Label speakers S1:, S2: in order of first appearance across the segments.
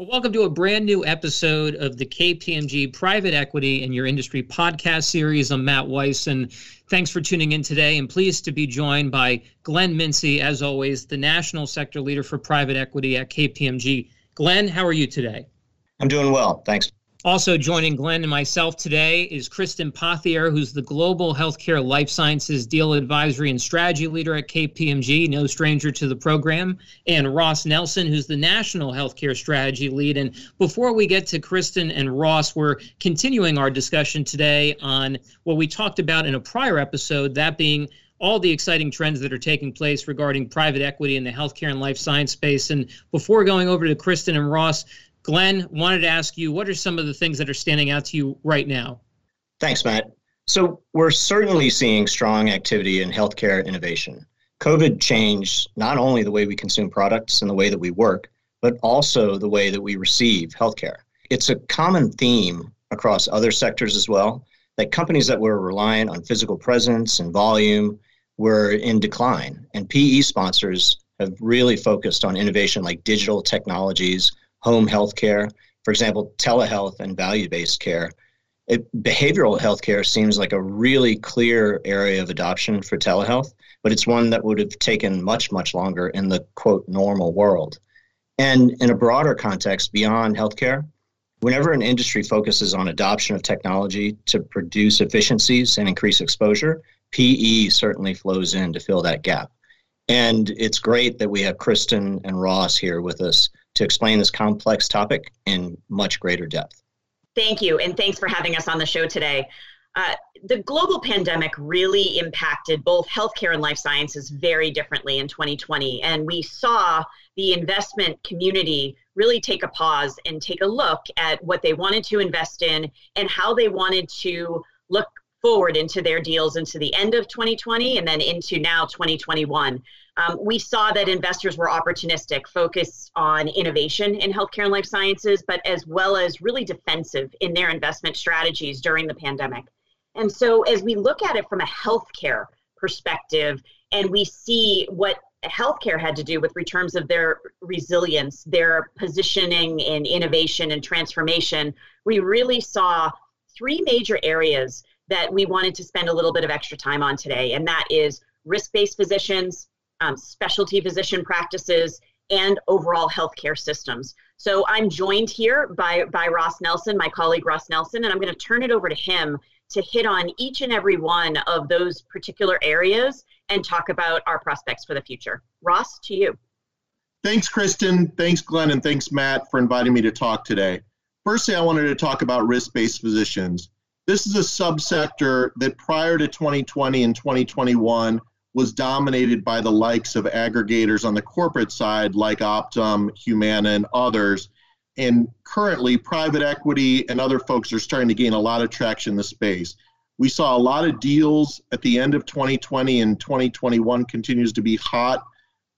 S1: Well, welcome to a brand new episode of the KPMG Private Equity in Your Industry podcast series. I'm Matt Weiss, and thanks for tuning in today. And pleased to be joined by Glenn Mincey, as always, the national sector leader for private equity at KPMG. Glenn, how are you today?
S2: I'm doing well. Thanks.
S1: Also joining Glenn and myself today is Kristen Pothier, who's the Global Healthcare Life Sciences Deal Advisory and Strategy Leader at KPMG, no stranger to the program, and Ross Nelson, who's the National Healthcare Strategy Lead. And before we get to Kristen and Ross, we're continuing our discussion today on what we talked about in a prior episode, that being all the exciting trends that are taking place regarding private equity in the healthcare and life science space. And before going over to Kristen and Ross, Glenn, wanted to ask you what are some of the things that are standing out to you right now?
S2: Thanks, Matt. So, we're certainly seeing strong activity in healthcare innovation. COVID changed not only the way we consume products and the way that we work, but also the way that we receive healthcare. It's a common theme across other sectors as well that companies that were reliant on physical presence and volume were in decline. And PE sponsors have really focused on innovation like digital technologies home health care, for example, telehealth and value based care. It, behavioral health care seems like a really clear area of adoption for telehealth, but it's one that would have taken much, much longer in the quote normal world. And in a broader context beyond healthcare, whenever an industry focuses on adoption of technology to produce efficiencies and increase exposure, PE certainly flows in to fill that gap. And it's great that we have Kristen and Ross here with us to explain this complex topic in much greater depth.
S3: Thank you, and thanks for having us on the show today. Uh, the global pandemic really impacted both healthcare and life sciences very differently in 2020. And we saw the investment community really take a pause and take a look at what they wanted to invest in and how they wanted to look forward into their deals into the end of 2020 and then into now 2021. Um, we saw that investors were opportunistic, focused on innovation in healthcare and life sciences, but as well as really defensive in their investment strategies during the pandemic. And so, as we look at it from a healthcare perspective, and we see what healthcare had to do with returns of their resilience, their positioning in innovation and transformation, we really saw three major areas that we wanted to spend a little bit of extra time on today, and that is risk based physicians, um, specialty physician practices, and overall healthcare systems. So I'm joined here by, by Ross Nelson, my colleague Ross Nelson, and I'm going to turn it over to him to hit on each and every one of those particular areas and talk about our prospects for the future. Ross, to you.
S4: Thanks, Kristen. Thanks, Glenn, and thanks, Matt, for inviting me to talk today. Firstly, I wanted to talk about risk based physicians. This is a subsector that prior to 2020 and 2021 was dominated by the likes of aggregators on the corporate side like Optum, Humana, and others. And currently, private equity and other folks are starting to gain a lot of traction in the space. We saw a lot of deals at the end of 2020 and 2021 continues to be hot.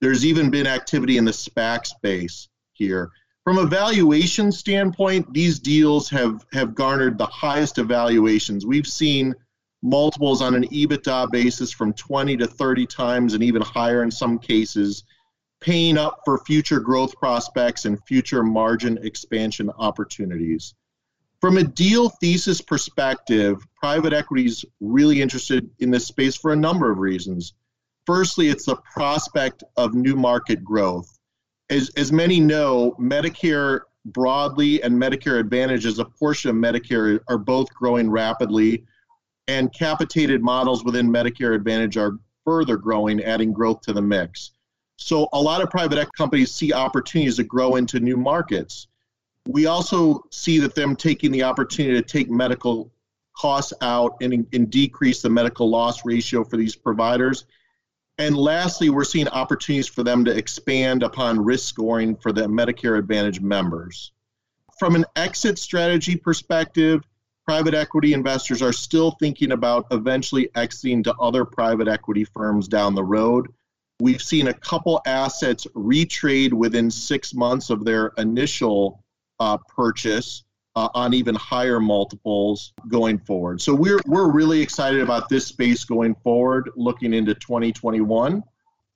S4: There's even been activity in the SPAC space here. From a valuation standpoint, these deals have, have garnered the highest evaluations. We've seen multiples on an EBITDA basis from 20 to 30 times and even higher in some cases, paying up for future growth prospects and future margin expansion opportunities. From a deal thesis perspective, private equity is really interested in this space for a number of reasons. Firstly, it's the prospect of new market growth. As, as many know, Medicare broadly and Medicare Advantage as a portion of Medicare are both growing rapidly and capitated models within Medicare Advantage are further growing, adding growth to the mix. So a lot of private companies see opportunities to grow into new markets. We also see that them taking the opportunity to take medical costs out and, and decrease the medical loss ratio for these providers. And lastly, we're seeing opportunities for them to expand upon risk scoring for the Medicare Advantage members. From an exit strategy perspective, private equity investors are still thinking about eventually exiting to other private equity firms down the road. We've seen a couple assets retrade within six months of their initial uh, purchase uh, on even higher multiples going forward. So we're we're really excited about this space going forward, looking into 2021.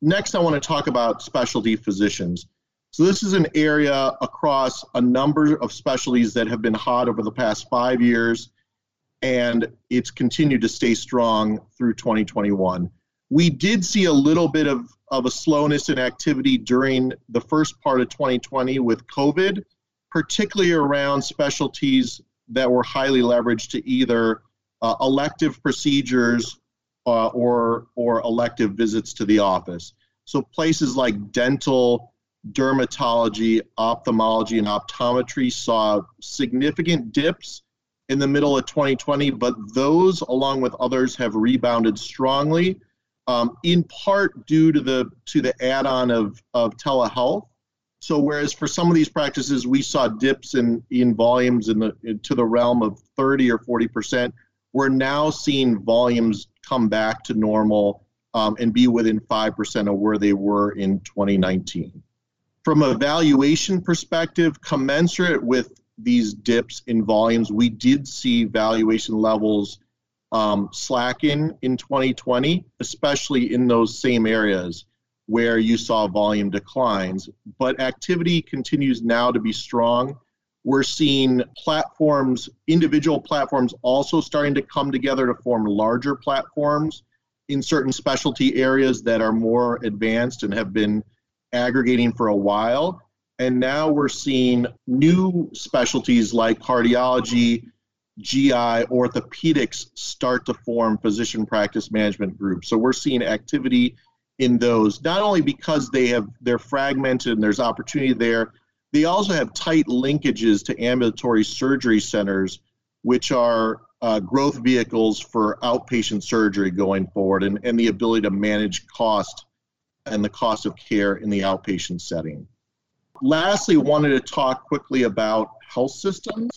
S4: Next, I want to talk about specialty physicians. So this is an area across a number of specialties that have been hot over the past five years, and it's continued to stay strong through 2021. We did see a little bit of, of a slowness in activity during the first part of 2020 with COVID, particularly around specialties that were highly leveraged to either uh, elective procedures uh, or, or elective visits to the office. So places like dental, dermatology, ophthalmology, and optometry saw significant dips in the middle of 2020, but those, along with others, have rebounded strongly, um, in part due to the to the add-on of of telehealth. So, whereas for some of these practices, we saw dips in in volumes in the to the realm of 30 or 40 percent, we're now seeing volumes come back to normal um, and be within five percent of where they were in 2019. From a valuation perspective, commensurate with these dips in volumes, we did see valuation levels um, slacken in 2020, especially in those same areas where you saw volume declines. But activity continues now to be strong. We're seeing platforms, individual platforms, also starting to come together to form larger platforms in certain specialty areas that are more advanced and have been aggregating for a while. And now we're seeing new specialties like cardiology, GI, orthopedics start to form physician practice management groups. So we're seeing activity in those, not only because they have they're fragmented and there's opportunity there, they also have tight linkages to ambulatory surgery centers, which are uh, growth vehicles for outpatient surgery going forward and, and the ability to manage cost and the cost of care in the outpatient setting. Lastly, wanted to talk quickly about health systems.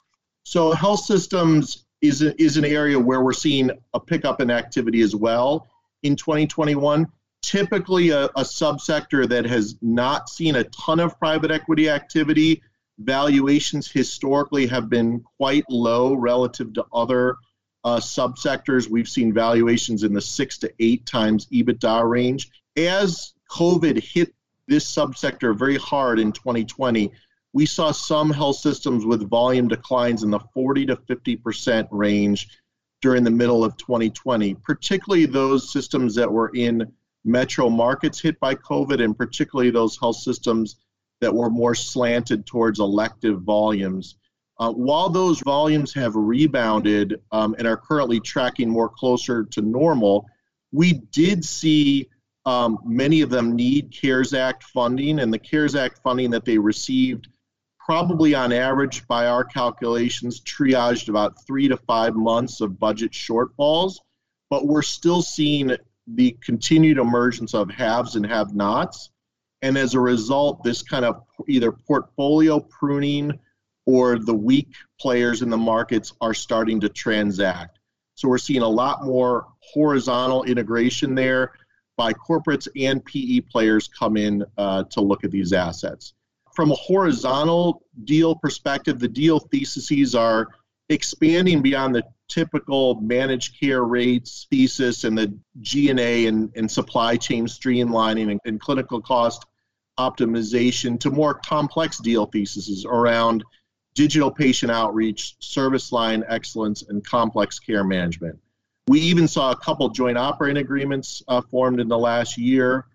S4: So, health systems is, a, is an area where we're seeing a pickup in activity as well in 2021. Typically, a, a subsector that has not seen a ton of private equity activity. Valuations historically have been quite low relative to other uh, subsectors. We've seen valuations in the six to eight times EBITDA range. As COVID hit this subsector very hard in 2020, we saw some health systems with volume declines in the 40 to 50% range during the middle of 2020, particularly those systems that were in metro markets hit by COVID, and particularly those health systems that were more slanted towards elective volumes. Uh, while those volumes have rebounded um, and are currently tracking more closer to normal, we did see um, many of them need CARES Act funding, and the CARES Act funding that they received, probably on average, by our calculations, triaged about three to five months of budget shortfalls. But we're still seeing the continued emergence of haves and have nots. And as a result, this kind of either portfolio pruning or the weak players in the markets are starting to transact. So we're seeing a lot more horizontal integration there by corporates and PE players come in uh, to look at these assets. From a horizontal deal perspective, the deal theses are expanding beyond the typical managed care rates thesis and the G&A and, and supply chain streamlining and, and clinical cost optimization to more complex deal theses around digital patient outreach, service line excellence, and complex care management. We even saw a couple joint operating agreements uh, formed in the last year.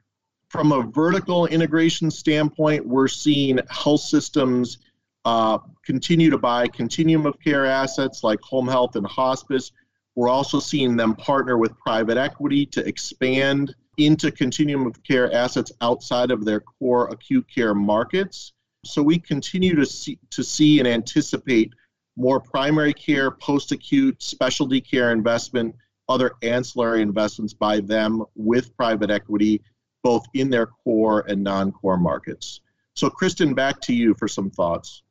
S4: From a vertical integration standpoint, we're seeing health systems uh, continue to buy continuum of care assets like home health and hospice. We're also seeing them partner with private equity to expand into continuum of care assets outside of their core acute care markets. So we continue to see, to see and anticipate more primary care, post acute, specialty care investment other ancillary investments by them with private equity, both in their core and non core markets. So, Kristen, back to you for some thoughts.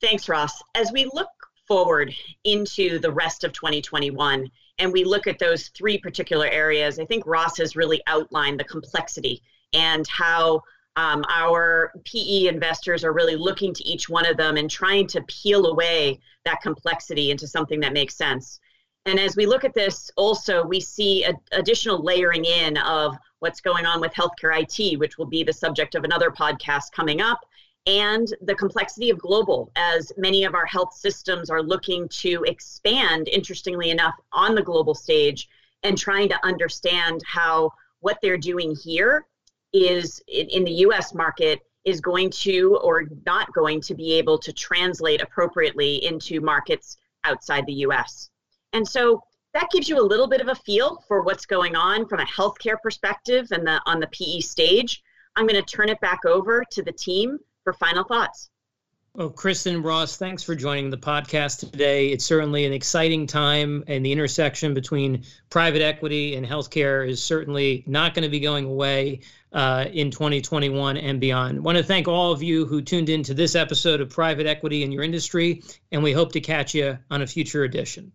S3: Thanks, Ross. As we look forward into the rest of 2021 and we look at those three particular areas, I think Ross has really outlined the complexity and how um, our PE investors are really looking to each one of them and trying to peel away that complexity into something that makes sense. And as we look at this, also, we see a, additional layering in of what's going on with healthcare IT, which will be the subject of another podcast coming up, and the complexity of global as many of our health systems are looking to expand, interestingly enough, on the global stage and trying to understand how what they're doing here is in, the US market is going to or not going to be able to translate appropriately into markets outside the US. And so that gives you a little bit of a feel for what's going on from a healthcare perspective and the on the PE stage. I'm going to turn it back over to the team for final thoughts.
S1: Well, Kristen Ross, thanks for joining the podcast today. It's certainly an exciting time, and the intersection between private equity and healthcare is certainly not going to be going away uh, in 2021 and beyond. I want to thank all of you who tuned in to this episode of Private Equity in Your Industry, and we hope to catch you on a future edition.